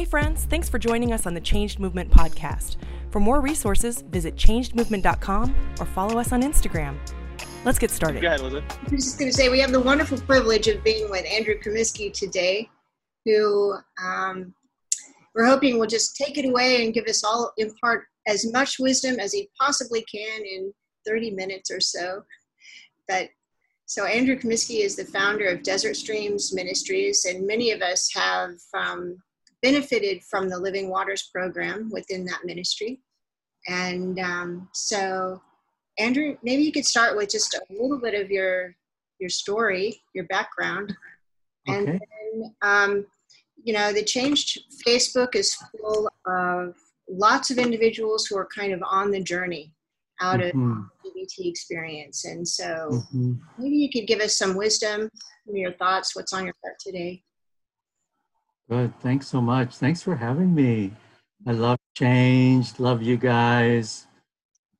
Hey, friends, thanks for joining us on the Changed Movement podcast. For more resources, visit changedmovement.com or follow us on Instagram. Let's get started. Go ahead, Elizabeth. I was just going to say, we have the wonderful privilege of being with Andrew Comiskey today, who um, we're hoping will just take it away and give us all, impart as much wisdom as he possibly can in 30 minutes or so. But so Andrew Comiskey is the founder of Desert Streams Ministries, and many of us have um, benefited from the Living Waters program within that ministry. And um, so, Andrew, maybe you could start with just a little bit of your your story, your background, and then um, you know the changed Facebook is full of lots of individuals who are kind of on the journey out of Mhm, LGBT experience, and so mhm. maybe you could give us some wisdom, some your thoughts, what's on your heart today. Good. Thanks so much. Thanks for having me. I love change. Love you guys.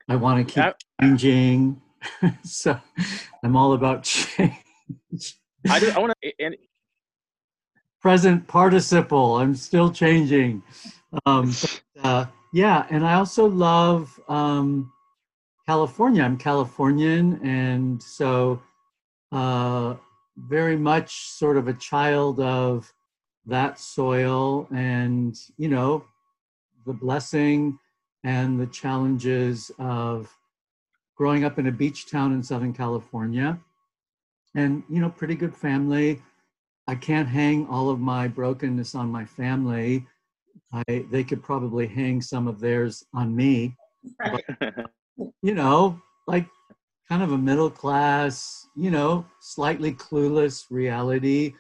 I want to keep I, changing. so I'm all about change. I, I want to, and Present participle. I'm still changing. Um, but, uh, yeah, and I also love um, California. I'm Californian, and so uh, very much sort of a child of that soil, and you know, the blessing and the challenges of growing up in a beach town in Southern California, and you know, pretty good family. I can't hang all of my brokenness on my family. I, they could probably hang some of theirs on me. You know, like kind of a middle class, you know, slightly clueless reality.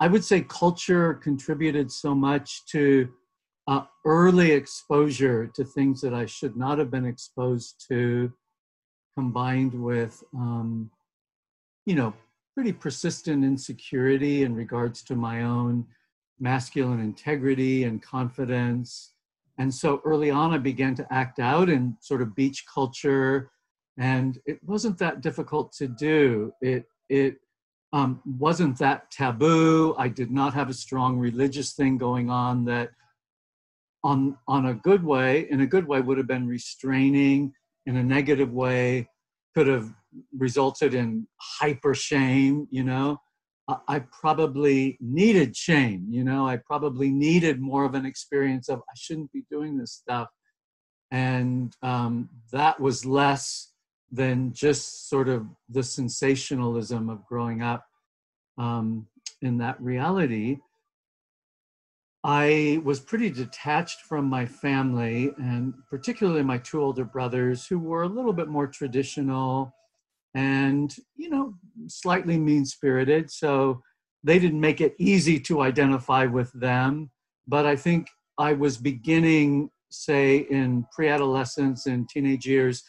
I would say culture contributed so much to uh, early exposure to things that I should not have been exposed to, combined with, um, you know, pretty persistent insecurity in regards to my own masculine integrity and confidence. And so early on, I began to act out in sort of beach culture, and it wasn't that difficult to do. It it um, wasn't that taboo. I did not have a strong religious thing going on that, on on a good way, in a good way, would have been restraining. In a negative way, could have resulted in hyper shame. You know, I- I probably needed shame. You know, I probably needed more of an experience of I shouldn't be doing this stuff, and um, that was less than just sort of the sensationalism of growing up um, in that reality. I was pretty detached from my family, and particularly my two older brothers, who were a little bit more traditional and, you know, slightly mean spirited. So they didn't make it easy to identify with them. But I think I was beginning, say, in pre adolescence and teenage years,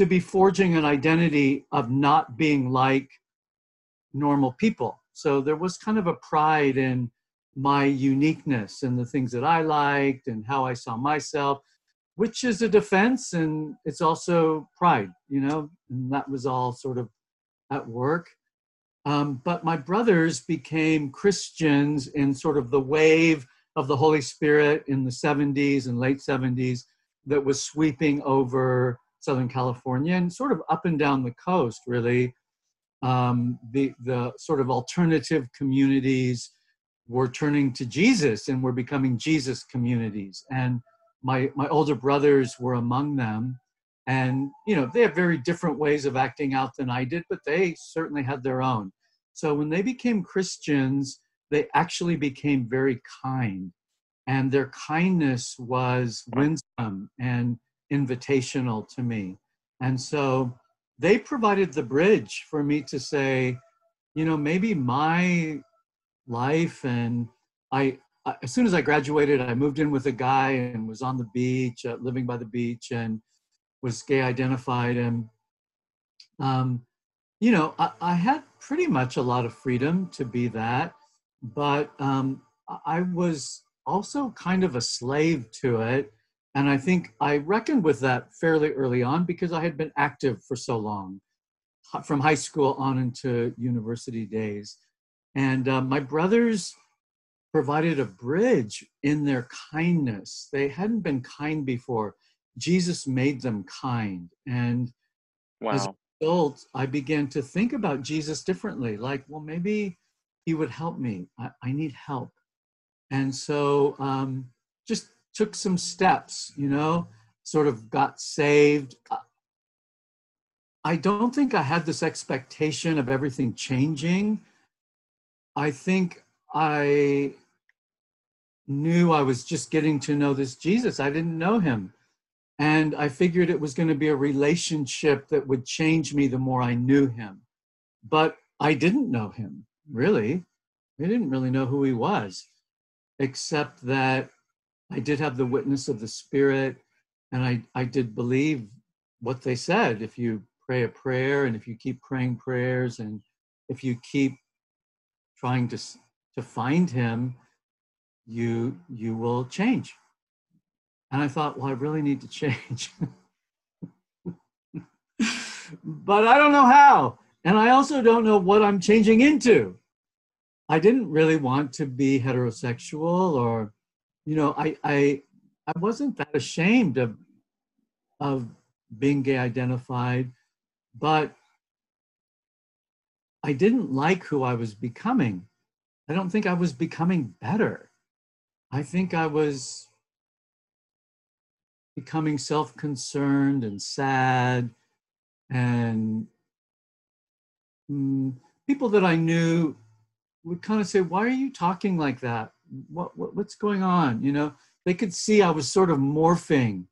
to be forging an identity of not being like normal people. So there was kind of a pride in my uniqueness and the things that I liked and how I saw myself, which is a defense and it's also pride, you know, and that was all sort of at work. Um, but my brothers became Christians in sort of the wave of the Holy Spirit in the 70s and late 70s that was sweeping over Southern California and sort of up and down the coast, really. Um, the, the sort of alternative communities were turning to Jesus and were becoming Jesus communities. And my, my older brothers were among them. And, you know, they have very different ways of acting out than I did, but they certainly had their own. So when they became Christians, they actually became very kind. And their kindness was winsome and invitational to me. And so they provided the bridge for me to say, you know, maybe my life and I, as soon as I graduated, I moved in with a guy and was on the beach, uh, living by the beach, and was gay identified. And, um, you know, I, I had pretty much a lot of freedom to be that, but um, I was also kind of a slave to it. And I think I reckoned with that fairly early on because I had been active for so long, from high school on into university days. And uh, my brothers provided a bridge in their kindness. They hadn't been kind before. Jesus made them kind. And Wow. as a result, I began to think about Jesus differently. Like, well, maybe he would help me. I, I need help. And so um, just took some steps, you know, sort of got saved. I don't think I had this expectation of everything changing. I think I knew I was just getting to know this Jesus. I didn't know him. And I figured it was going to be a relationship that would change me the more I knew him. But I didn't know him, really. I didn't really know who he was, except that I did have the witness of the Spirit, and I, I did believe what they said. If you pray a prayer, and if you keep praying prayers, and if you keep trying to, to find him, you, you will change. And I thought, well, I really need to change. but I don't know how. And I also don't know what I'm changing into. I didn't really want to be heterosexual or, you know, I I I wasn't that ashamed of of being gay identified, but I didn't like who I was becoming. I don't think I was becoming better. I think I was becoming self concerned and sad. And mm, people that I knew would kind of say, Why are you talking like that? What, what, what's going on? You know, they could see I was sort of morphing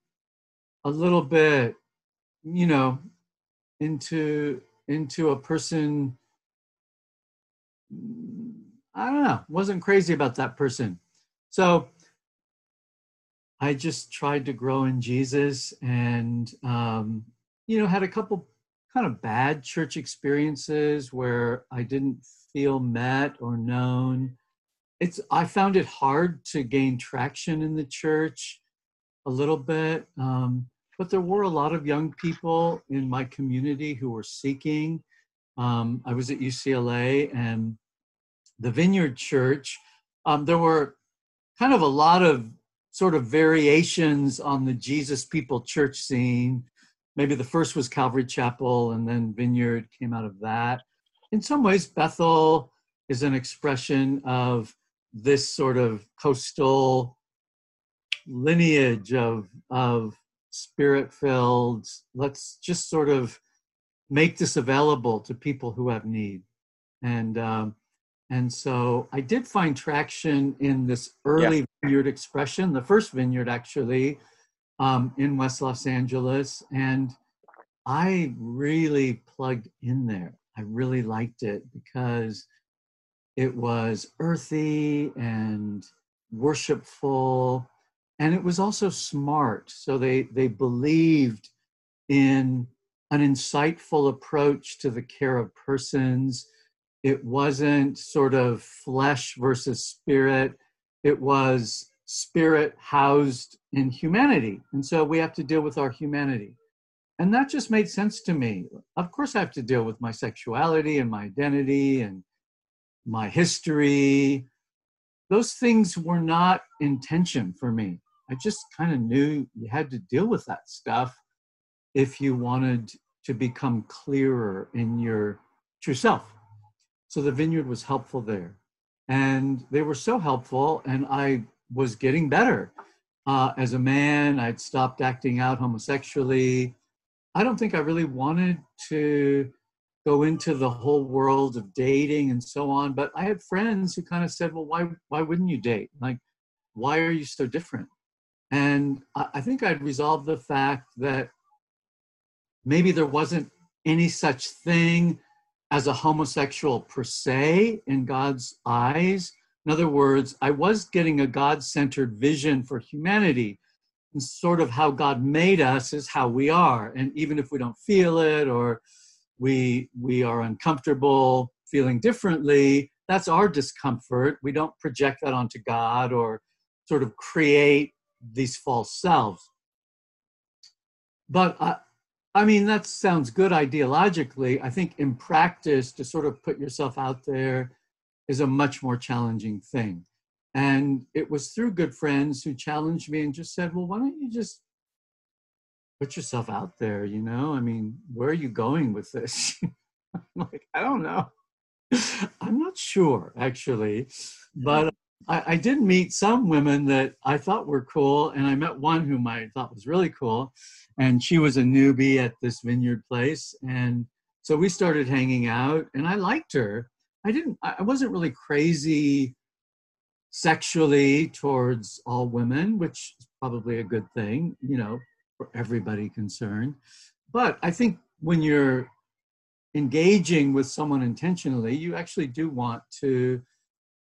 a little bit, you know, into into a person I don't know, wasn't crazy about that person. So I just tried to grow in Jesus and, um, you know, had a couple kind of bad church experiences where I didn't feel met or known. It's, I found it hard to gain traction in the church a little bit. Um, but there were a lot of young people in my community who were seeking. Um, I was at UCLA and the Vineyard Church. Um, there were kind of a lot of sort of variations on the Jesus People church scene. Maybe the first was Calvary Chapel, and then Vineyard came out of that. In some ways, Bethel is an expression of this sort of coastal lineage of, of spirit filled, let's just sort of make this available to people who have need. And um, and so I did find traction in this early vineyard expression, the first vineyard actually, um, in West Los Angeles. And I really plugged in there. I really liked it because it was earthy and worshipful. And it was also smart. So they, they believed in an insightful approach to the care of persons it wasn't sort of flesh versus spirit it was spirit housed in humanity and so we have to deal with our humanity and that just made sense to me of course i have to deal with my sexuality and my identity and my history those things were not intention for me i just kind of knew you had to deal with that stuff if you wanted to become clearer in your true self so the vineyard was helpful there. And they were so helpful, and I was getting better. Uh, as a man, I'd stopped acting out homosexually. I don't think I really wanted to go into the whole world of dating and so on, but I had friends who kind of said, Well, why, why wouldn't you date? Like, why are you so different? And I, think I'd resolved the fact that maybe there wasn't any such thing as a homosexual per se in God's eyes. In other words, I was getting a God centered vision for humanity. And sort of how God made us is how we are. And even if we don't feel it or we, we are uncomfortable feeling differently, that's our discomfort. We don't project that onto God or sort of create these false selves. But I, I mean, that sounds good ideologically. I think in practice, to sort of put yourself out there is a much more challenging thing. And it was through good friends who challenged me and just said, well, why don't you just put yourself out there? You know, I mean, where are you going with this? I'm like, I don't know. I'm not sure, actually. But I, I, did meet some women that I thought were cool, and I met one whom I thought was really cool, and she was a newbie at this vineyard place, and so we started hanging out, and I liked her. I didn't. I wasn't really crazy sexually towards all women, which is probably a good thing, you know, for everybody concerned. But I think when you're engaging with someone intentionally, you actually do want to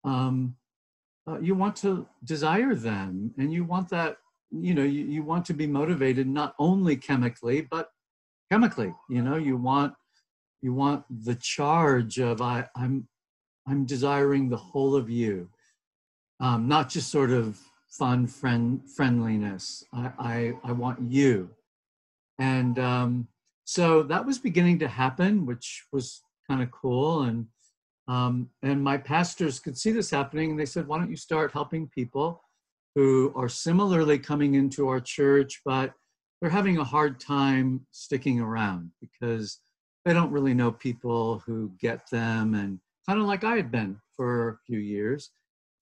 um, uh, you want to desire them and you want that you know you, you want to be motivated not only chemically but chemically you know you want you want the charge of I, i'm i'm desiring the whole of you um, not just sort of fun friend friendliness. I i, I want you. And um, so that was beginning to happen which was kind of cool. And um, and my pastors could see this happening, and they said, Why don't you start helping people who are similarly coming into our church, but they're having a hard time sticking around because they don't really know people who get them, and kind of like I had been for a few years.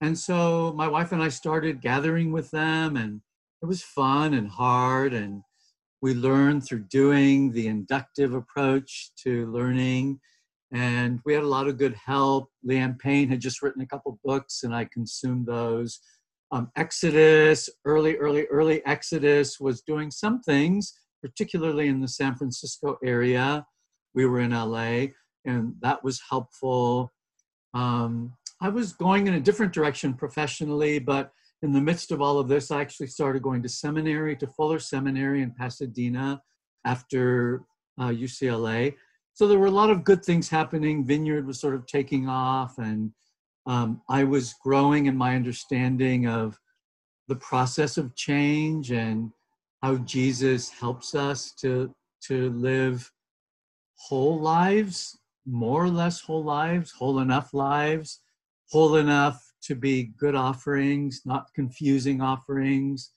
And so my wife and I started gathering with them, and it was fun and hard. And we learned through doing the inductive approach to learning and we had a lot of good help. Leanne Payne had just written a couple books, and I consumed those. Um, Exodus, early, early, early Exodus was doing some things, particularly in the San Francisco area. We were in LA, and that was helpful. Um, I was going in a different direction professionally, but in the midst of all of this, I actually started going to seminary, to Fuller Seminary in Pasadena after uh, UCLA so there were a lot of good things happening. Vineyard was sort of taking off, and um, I was growing in my understanding of the process of change and how Jesus helps us to to live whole lives, more or less whole lives, whole enough lives, whole enough to be good offerings, not confusing offerings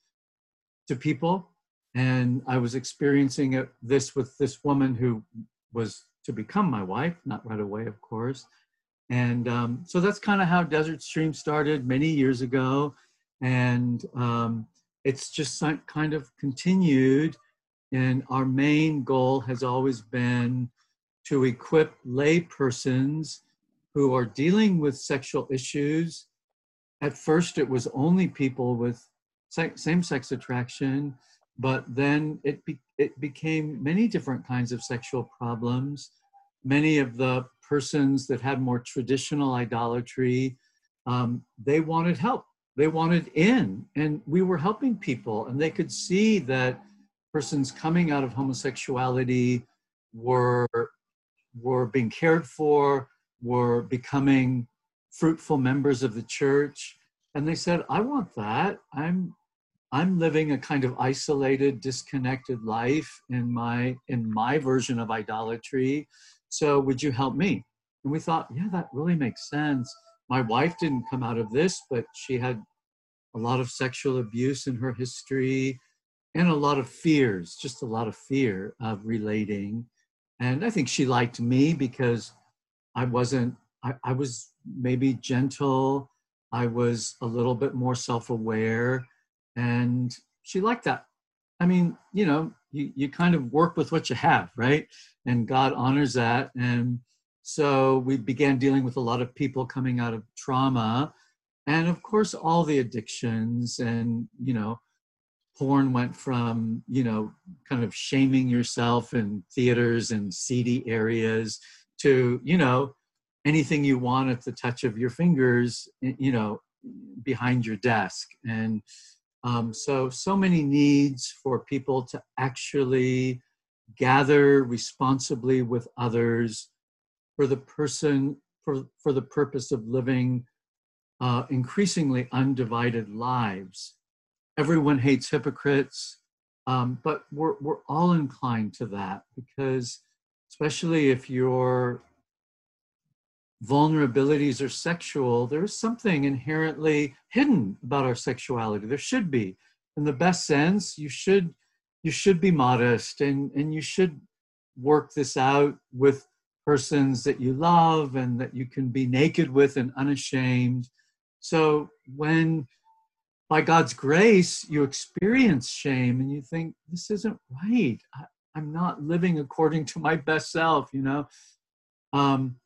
to people. And I was experiencing it, this with this woman who was to become my wife, not right away, of course. And um, so that's kind of how Desert Stream started many years ago. And um, it's just kind of continued. And our main goal has always been to equip lay persons who are dealing with sexual issues. At first, it was only people with same sex attraction, but then it, be, it became many different kinds of sexual problems. Many of the persons that had more traditional idolatry, um, they wanted help. They wanted in, and we were helping people, and they could see that persons coming out of homosexuality were were being cared for, were becoming fruitful members of the church, and they said, "I want that. I'm I'm living a kind of isolated, disconnected life in my in my version of idolatry. So would you help me? And we thought, yeah, that really makes sense. My wife didn't come out of this, but she had a lot of sexual abuse in her history and a lot of fears, just a lot of fear of relating. And I think she liked me because I wasn't, I, I was maybe gentle. I was a little bit more self aware and she liked that. I mean you know you, you kind of work with what you have right? And god honors that. And so we began dealing with a lot of people coming out of trauma and of course all the addictions and you know porn went from you know kind of shaming yourself in theaters and seedy areas to you know anything you want at the touch of your fingers you know behind your desk and um, so, so many needs for people to actually gather responsibly with others for the person, for, for the purpose of living uh, increasingly undivided lives. Everyone hates hypocrites, um, but we're, we're all inclined to that because, especially if you're vulnerabilities are sexual, there is something inherently hidden about our sexuality. There should be. In the best sense, you should you should be modest and, and you should work this out with persons that you love and that you can be naked with and unashamed. So when by God's grace you experience shame and you think this isn't right, I, am not living according to my best self, you know, um,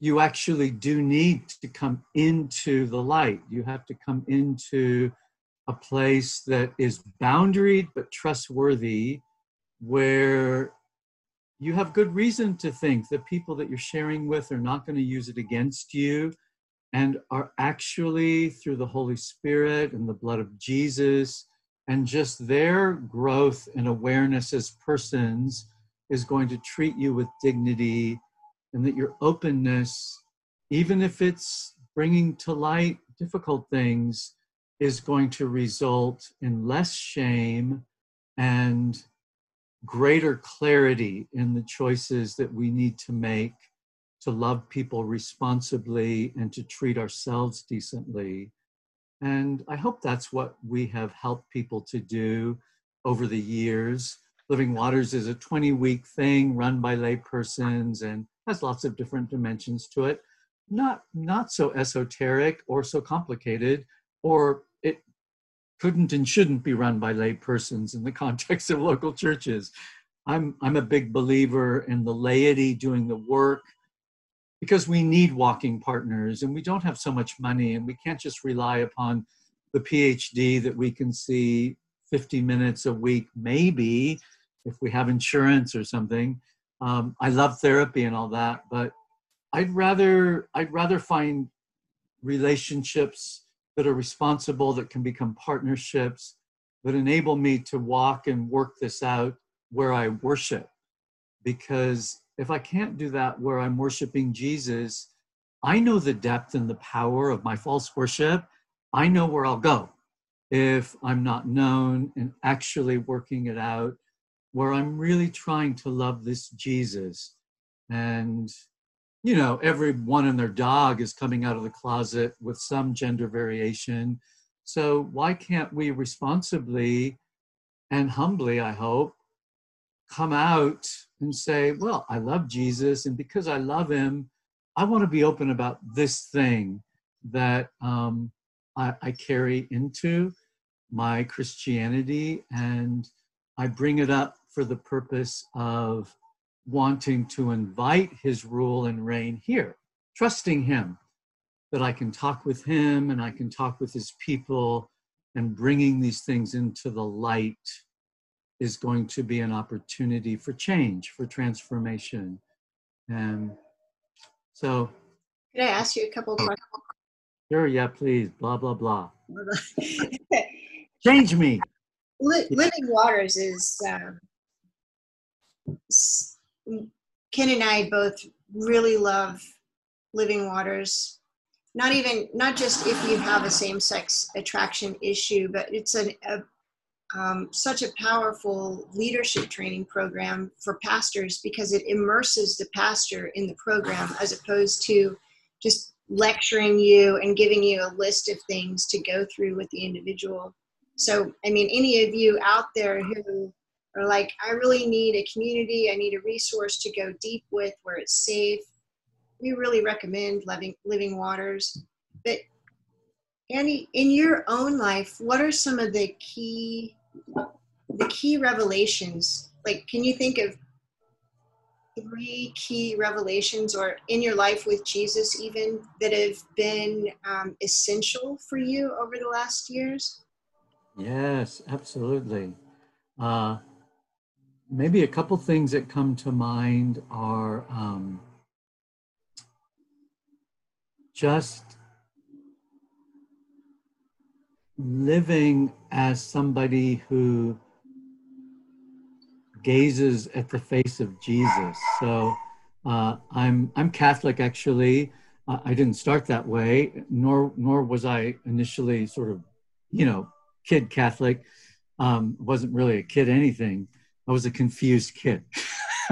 you actually do need to come into the light. You have to come into a place that is boundaried but trustworthy, where you have good reason to think the people that you're sharing with are not going to use it against you and are actually through the Holy Spirit and the blood of Jesus and just their growth and awareness as persons is going to treat you with dignity and that your openness, even if it's bringing to light difficult things, is going to result in less shame and greater clarity in the choices that we need to make to love people responsibly and to treat ourselves decently. And I hope that's what we have helped people to do over the years. Living Waters is a 20 week thing run by laypersons and has lots of different dimensions to it. Not, not so esoteric or so complicated, or it couldn't and shouldn't be run by laypersons in the context of local churches. I'm, I'm a big believer in the laity doing the work because we need walking partners and we don't have so much money and we can't just rely upon the PhD that we can see 50 minutes a week, maybe if we have insurance or something. Um, I love therapy and all that, but I'd rather I'd rather find relationships that are responsible, that can become partnerships, that enable me to walk and work this out where I worship. Because if I can't do that where I'm worshiping Jesus, I know the depth and the power of my false worship. I know where I'll go if I'm not known and actually working it out where I'm really trying to love this Jesus. And, you know, everyone and their dog is coming out of the closet with some gender variation. So why can't we responsibly and humbly, I hope, come out and say, well, I love Jesus, and because I love him, I want to be open about this thing that um, I, I carry into my Christianity, and I bring it up for the purpose of wanting to invite his rule and reign here, trusting him that I can talk with him and I can talk with his people, and bringing these things into the light is going to be an opportunity for change, for transformation. And so. Can I ask you a couple of questions? Sure, yeah, please. Blah, blah, blah. change me. Living Waters is um, Ken and I both really love living waters. Not even, not just if you have a same sex attraction issue, but it's an, a, um, such a powerful leadership training program for pastors because it immerses the pastor in the program as opposed to just lecturing you and giving you a list of things to go through with the individual. So, I mean, any of you out there who are like i really need a community i need a resource to go deep with where it's safe we really recommend living living waters but andy in your own life what are some of the key the key revelations like can you think of three key revelations or in your life with jesus even that have been um, essential for you over the last years? Yes absolutely. Uh, maybe a couple things that come to mind are um, just living as somebody who gazes at the face of Jesus. So uh, I'm I'm Catholic actually. Uh, I didn't start that way, nor nor was I initially sort of, you know, kid Catholic. Um, wasn't really a kid anything. I was a confused kid.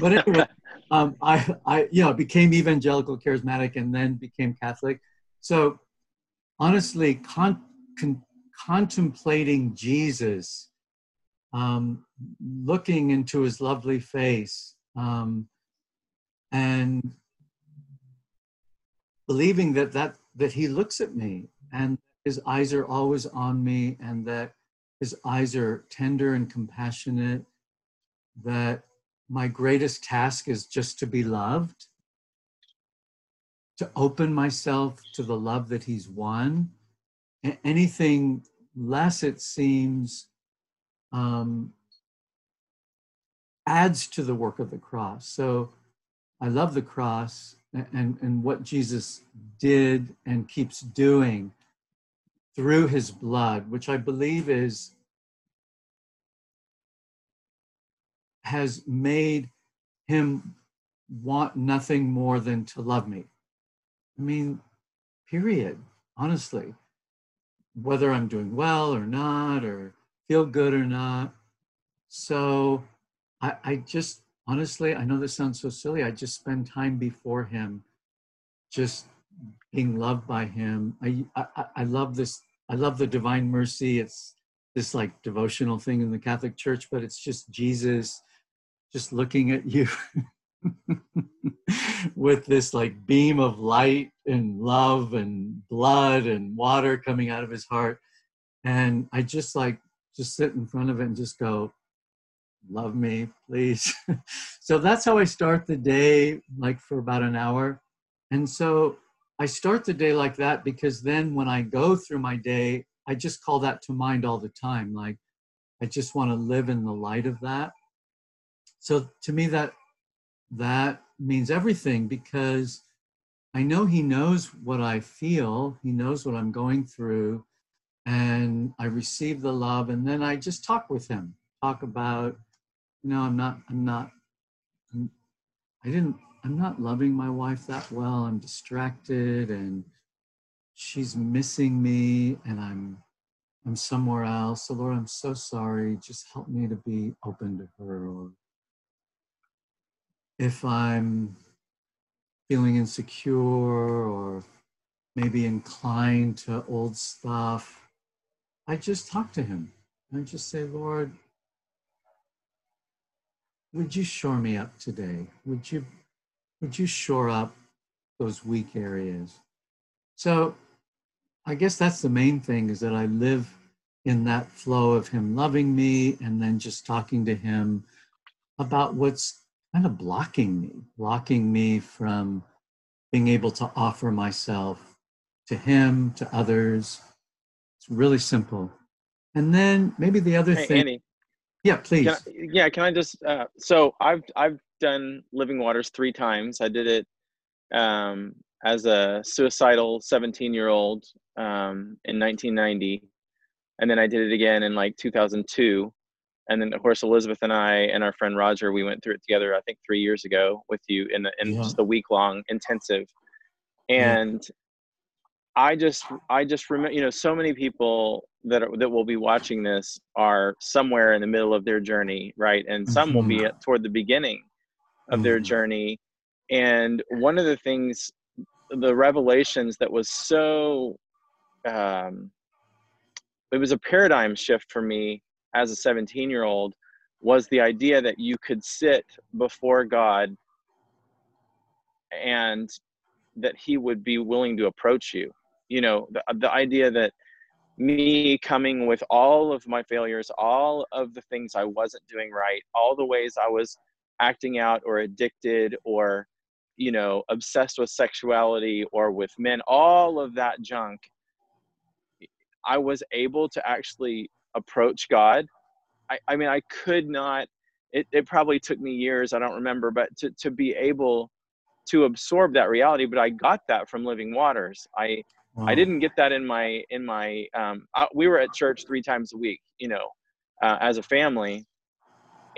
but anyway, um, I, I, you know, became evangelical charismatic and then became Catholic. So honestly, con- con- contemplating Jesus, um, looking into his lovely face, um, and believing that that that he looks at me and his eyes are always on me and that his eyes are tender and compassionate that my greatest task is just to be loved to open myself to the love that he's won anything less it seems um, adds to the work of the cross so i love the cross and, and what Jesus did and keeps doing through his blood, which I believe is has made him want nothing more than to love me. I mean, period, honestly. Whether I'm doing well or not, or feel good or not. So I, I just honestly, I know this sounds so silly. I just spend time before Him, just being loved by Him. I, I, I love this. I love the Divine Mercy. It's this like devotional thing in the Catholic Church, but it's just Jesus just looking at you with this like beam of light and love and blood and water coming out of his heart. And I just like just sit in front of it and just go, love me, please. so that's how I start the day, like for about an hour. And so I start the day like that because then when I go through my day, I just call that to mind all the time. Like, I just want to live in the light of that. So to me, that that means everything because I know he knows what I feel. He knows what I'm going through, and I receive the love, and then I just talk with him, talk about you know, I'm not, I'm not, I'm, I didn't, I'm not loving my wife that well. I'm distracted and she's missing me and I'm, I'm somewhere else. So Lord, I'm so sorry. Just help me to be open to her. Or if I'm feeling insecure or maybe inclined to old stuff, I just talk to him. I just say, Lord, would you shore me up today? Would you would you shore up those weak areas? So I guess that's the main thing is that I live in that flow of him loving me and then just talking to him about what's kind of blocking me, blocking me from being able to offer myself to him, to others. It's really simple. And then maybe the other hey, thing. Andy, yeah, please. Can I, yeah, can I just? Uh, so I've I've done Living Waters three times. I did it um, as a suicidal 17 year old um, in 1990, and then I did it again in like 2002. And then of course Elizabeth and I and our friend Roger, we went through it together. I think three years ago with you in, the, in yeah. just a week long intensive. And yeah. I just I just remember you know so many people that are, that will be watching this are somewhere in the middle of their journey, right? And some mm-hmm. will be mm-hmm. at, toward the beginning of mm-hmm. their journey. And one of the things, the revelations that was so, um, it was a paradigm shift for me as a 17 year old was the idea that you could sit before God and that he would be willing to approach you. You know, the, the idea that me coming with all of my failures, all of the things I wasn't doing right, all the ways I was acting out or addicted or, you know, obsessed with sexuality or with men, all of that junk, I was able to actually approach God. I, I mean, I could not, it, it probably took me years, I don't remember, but to, to be able to absorb that reality, but I got that from living waters. I, Wow. I didn't get that in my in my. Um, I, we were at church three times a week, you know, uh, as a family,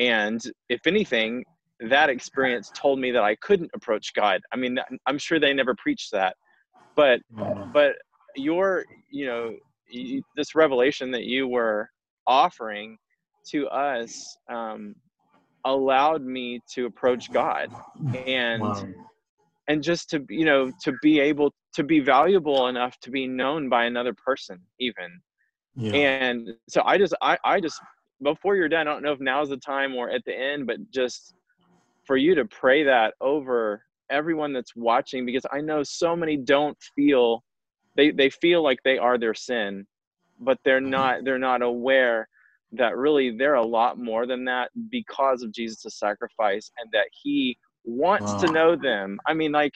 and if anything, that experience told me that I couldn't approach God. I mean, I'm sure they never preached that, but wow. but your you know you, this revelation that you were offering to us um, allowed me to approach God and Wow. and just to you know to be able to be valuable enough to be known by another person even Yeah. and so i just i i just before you're done i don't know if now's the time or at the end but just for you to pray that over everyone that's watching because i know so many don't feel they they feel like they are their sin but they're mm-hmm. not they're not aware that really they're a lot more than that because of jesus' sacrifice and that he wants to know them i mean like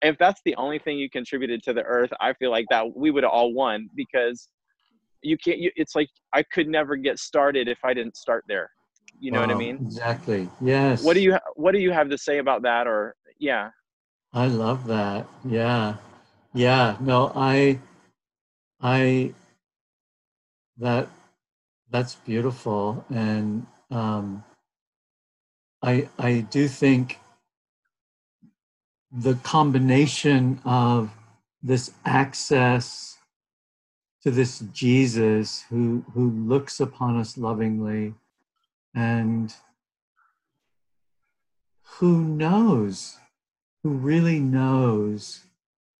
if that's the only thing you contributed to the earth i feel like that we would all won because you can't you, it's like i could never get started if i didn't start there you know what i mean Exactly. Yes. what do you what do you have to say about that or yeah I love that. Yeah. Yeah. No, I, I, that, that's beautiful. And, um, I, I do think the combination of this access to this Jesus who, who looks upon us lovingly and who knows who really knows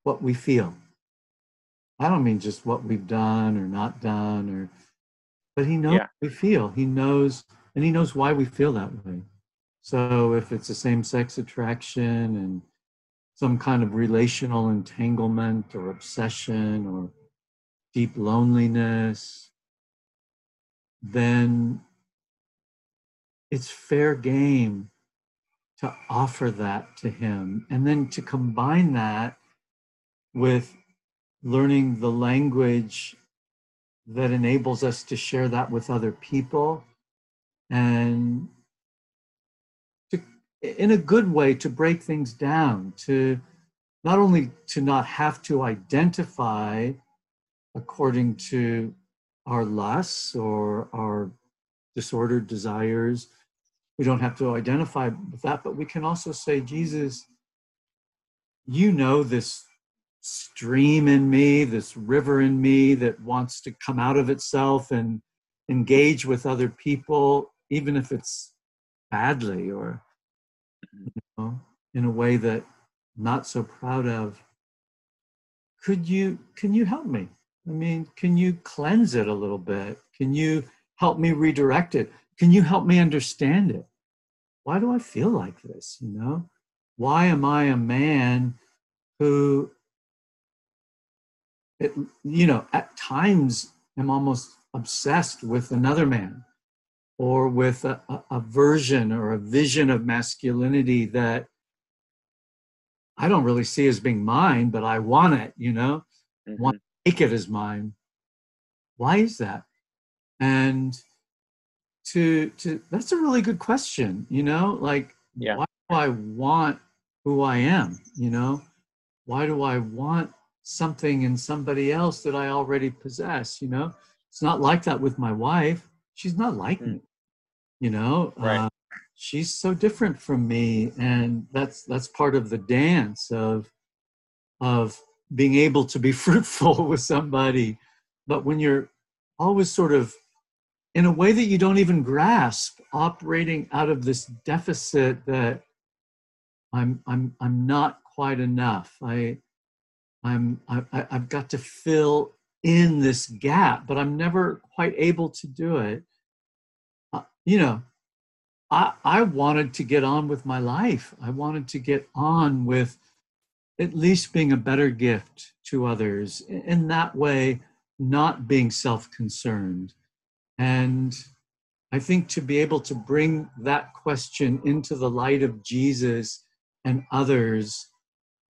what we feel. I don't mean just what we've done or not done or but he knows Yeah. what we feel. He knows and he knows why we feel that way. So if it's a same-sex attraction and some kind of relational entanglement or obsession or deep loneliness, then it's fair game to offer that to him and then to combine that with learning the language that enables us to share that with other people and to in a good way to break things down to not only to not have to identify according to our lusts or our disordered desires. We don't have to identify with that, but we can also say, Jesus, you know this stream in me, this river in me that wants to come out of itself and engage with other people, even if it's badly or you know, in a way that I'm not so proud of. Could you can you help me? I mean, can you cleanse it a little bit? Can you help me redirect it? Can you help me understand it? Why do I feel like this? You know, why am I a man who, it, you know, at times am almost obsessed with another man or with a, a, a version or a vision of masculinity that I don't really see as being mine, but I want it, you know? Mhm. want to make it as mine. Why is that? And to to that's a really good question, you know, like Yeah. why do I want who I am, you know? Why do I want something in somebody else that I already possess, you know? It's not like that with my wife. She's not like Mm. me. You know, Right. Uh, she's so different from me and that's that's part of the dance of of being able to be fruitful with somebody but when you're always sort of in a way that you don't even grasp operating out of this deficit that i'm i'm i'm not quite enough i i'm I, i've got to fill in this gap but i'm never quite able to do it uh, you know I, I wanted to get on with my life. I wanted to get on with at least being a better gift to others. In in that way, not being self concerned. And I think to be able to bring that question into the light of Jesus and others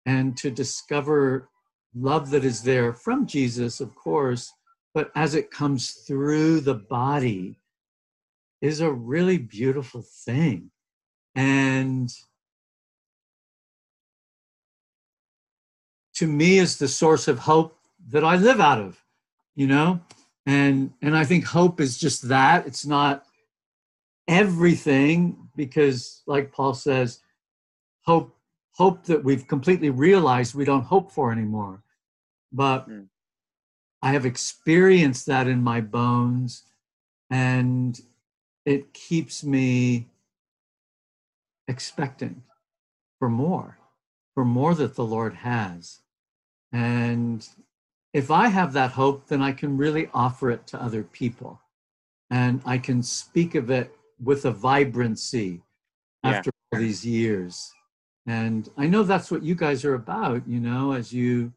and to discover love that is there from Jesus, of course, but as it comes through the body is a really beautiful thing. And to me is the source of hope that I live out of, you know? And and I think hope is just that. It's not everything because like Paul says, hope hope that we've completely realized we don't hope for anymore. But Mm. I have experienced that in my bones and it keeps me expectant for more, for more that the Lord has. And if I have that hope, then I can really offer it to other people. And I can speak of it with a vibrancy Yeah. after all these years. And I know that's what you guys are about, you know, as you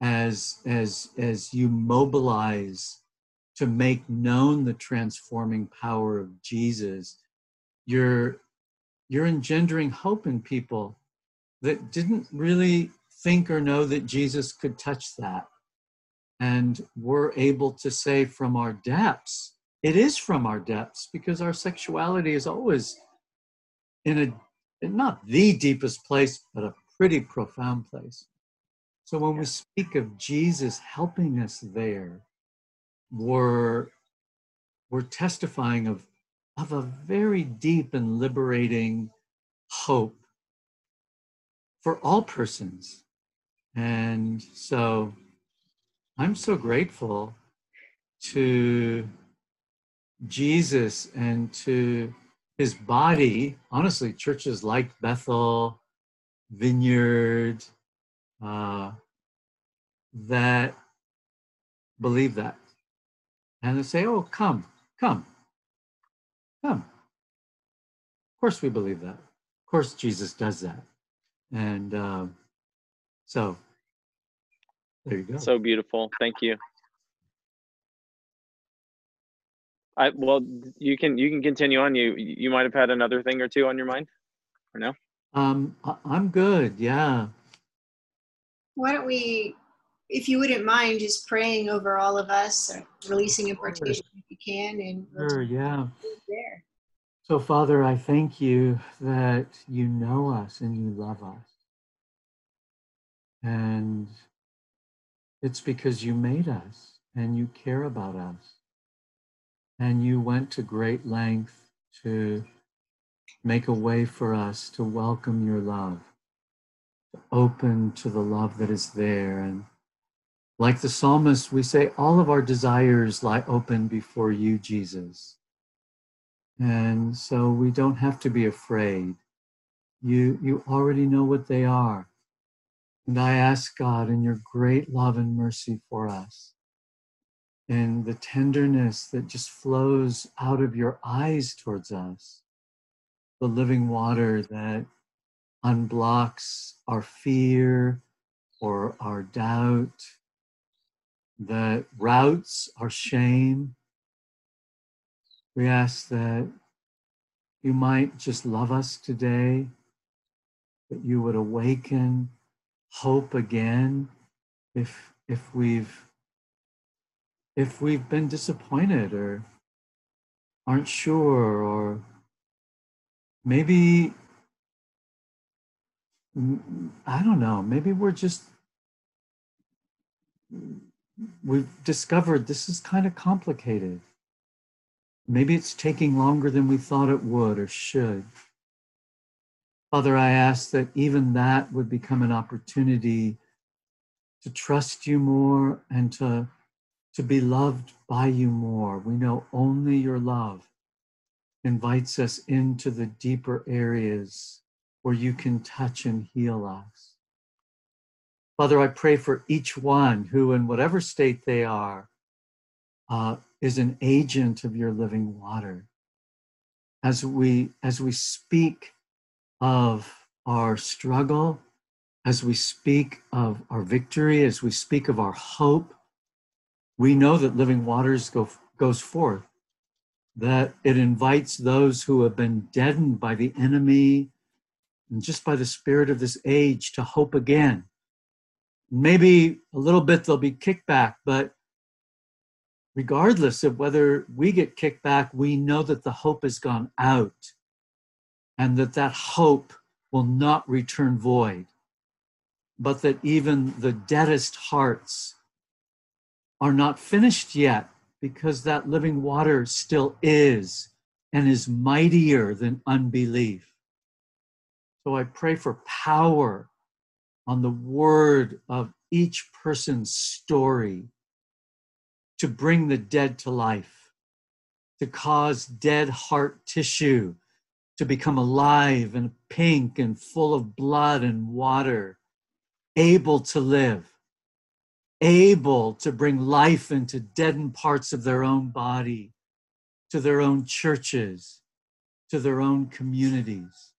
as as as you mobilize to make known the transforming power of Jesus, you're you're engendering hope in people that didn't really think or know that Jesus could touch that. And we're able to say from our depths, it is from our depths because our sexuality is always in a not the deepest place, but a pretty profound place. So when we speak of Jesus helping us there, we're we're testifying of of a very deep and liberating hope for all persons. And so I'm so grateful to Jesus and to his body. Honestly, churches like Bethel, Vineyard, uh, that believe that. And they say, oh, come, come, come. Of course, we believe that. Of course, Jesus does that. And um, so, there you go. So beautiful. Thank you. I well, you can you can continue on. You you might have had another thing or two on your mind, or no? um, I'm good. Yeah. Why don't we, if you wouldn't mind, just praying over all of us, or releasing impartation if you can, and we'll Sure. Yeah. there. So, Father, I thank you that you know us and you love us. And it's because you made us and you care about us. And you went to great length to make a way for us to welcome your love, open to the love that is there. And like the psalmist, we say, all of our desires lie open before you, Jesus. And so we don't have to be afraid. You, you already know what they are. And I ask God in your great love and mercy for us, and the tenderness that just flows out of your eyes towards us, the living water that unblocks our fear or our doubt, that routes our shame. We ask that you might just love us today, that you would awaken hope again if if we've if we've been disappointed or aren't sure or maybe I don't know, maybe we're just we've discovered this is kind of complicated. Maybe it's taking longer than we thought it would or should. Father, I ask that even that would become an opportunity to trust you more and to, to be loved by you more. We know only your love invites us into the deeper areas where you can touch and heal us. Father, I pray for each one who, in whatever state they are, uh, is an agent of your living water. As we as we speak of our struggle, as we speak of our victory, as we speak of our hope, we know that living waters go, goes forth, that it invites those who have been deadened by the enemy and just by the spirit of this age to hope again. Maybe a little bit there'll be kickback, but regardless of whether we get kicked back, we know that the hope has gone out and that that hope will not return void, but that even the deadest hearts are not finished yet because that living water still is and is mightier than unbelief. So I pray for power on the word of each person's story to bring the dead to life, to cause dead heart tissue to become alive and pink and full of blood and water, able to live, able to bring life into deadened parts of their own body, to their own churches, to their own communities.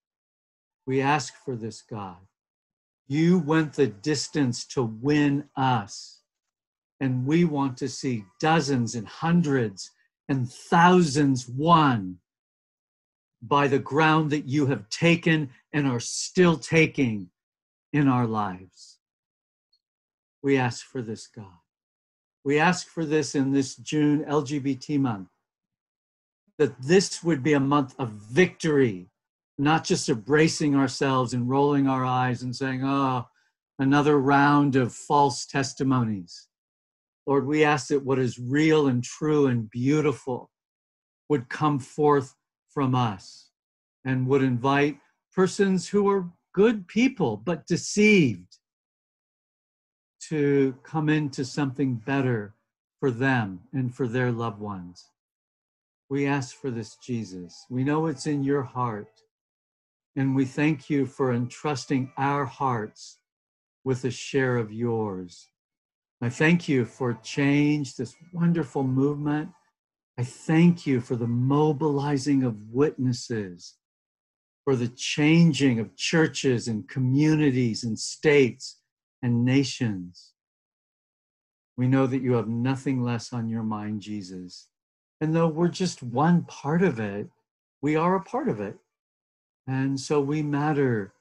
We ask for this, God. You went the distance to win us. And we want to see dozens and hundreds and thousands won by the ground that you have taken and are still taking in our lives. We ask for this, God. We ask for this in this June LGBT month, that this would be a month of victory, not just of bracing ourselves and rolling our eyes and saying, oh, another round of false testimonies. Lord, we ask that what is real and true and beautiful would come forth from us and would invite persons who are good people but deceived to come into something better for them and for their loved ones. We ask for this, Jesus. We know it's in your heart. And we thank you for entrusting our hearts with a share of yours. I thank you for change, this wonderful movement. I thank you for the mobilizing of witnesses, for the changing of churches and communities and states and nations. We know that you have nothing less on your mind, Jesus. And though we're just one part of it, we are a part of it. And so we matter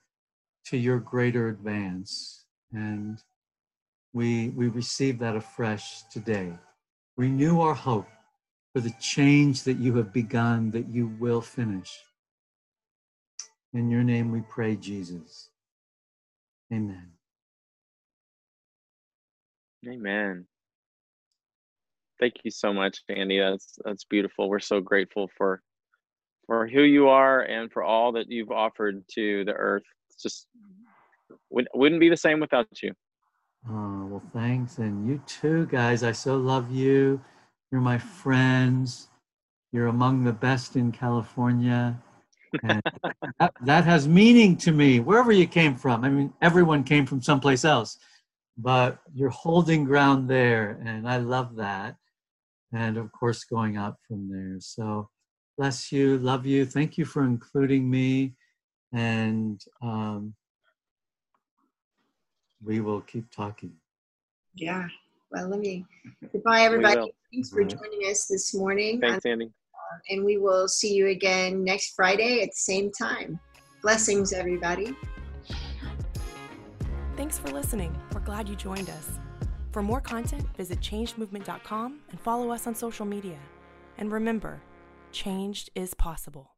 to your greater advance. And we, we receive that afresh today. Renew our hope for the change that you have begun, that you will finish. In your name we pray, Jesus. Amen. Amen. Thank you so much, Andy. That's that's beautiful. We're so grateful for for who you are and for all that you've offered to the earth. It's just wouldn't be the same without you. Oh, well, thanks. And you too, guys. I so love you. You're my friends. You're among the best in California. And that, that has meaning to me, wherever you came from. I mean, everyone came from someplace else, but you're holding ground there. And I love that. And of course, going up from there. So bless you, love you. Thank you for including me. And um, we will keep talking. Yeah. Well, let me goodbye, everybody. Thanks for joining us this morning. Thanks, Andy. Uh, and we will see you again next Friday at the same time. Blessings, everybody. Thanks for listening. We're glad you joined us. For more content, visit changedmovement.com and follow us on social media. And remember, changed is possible.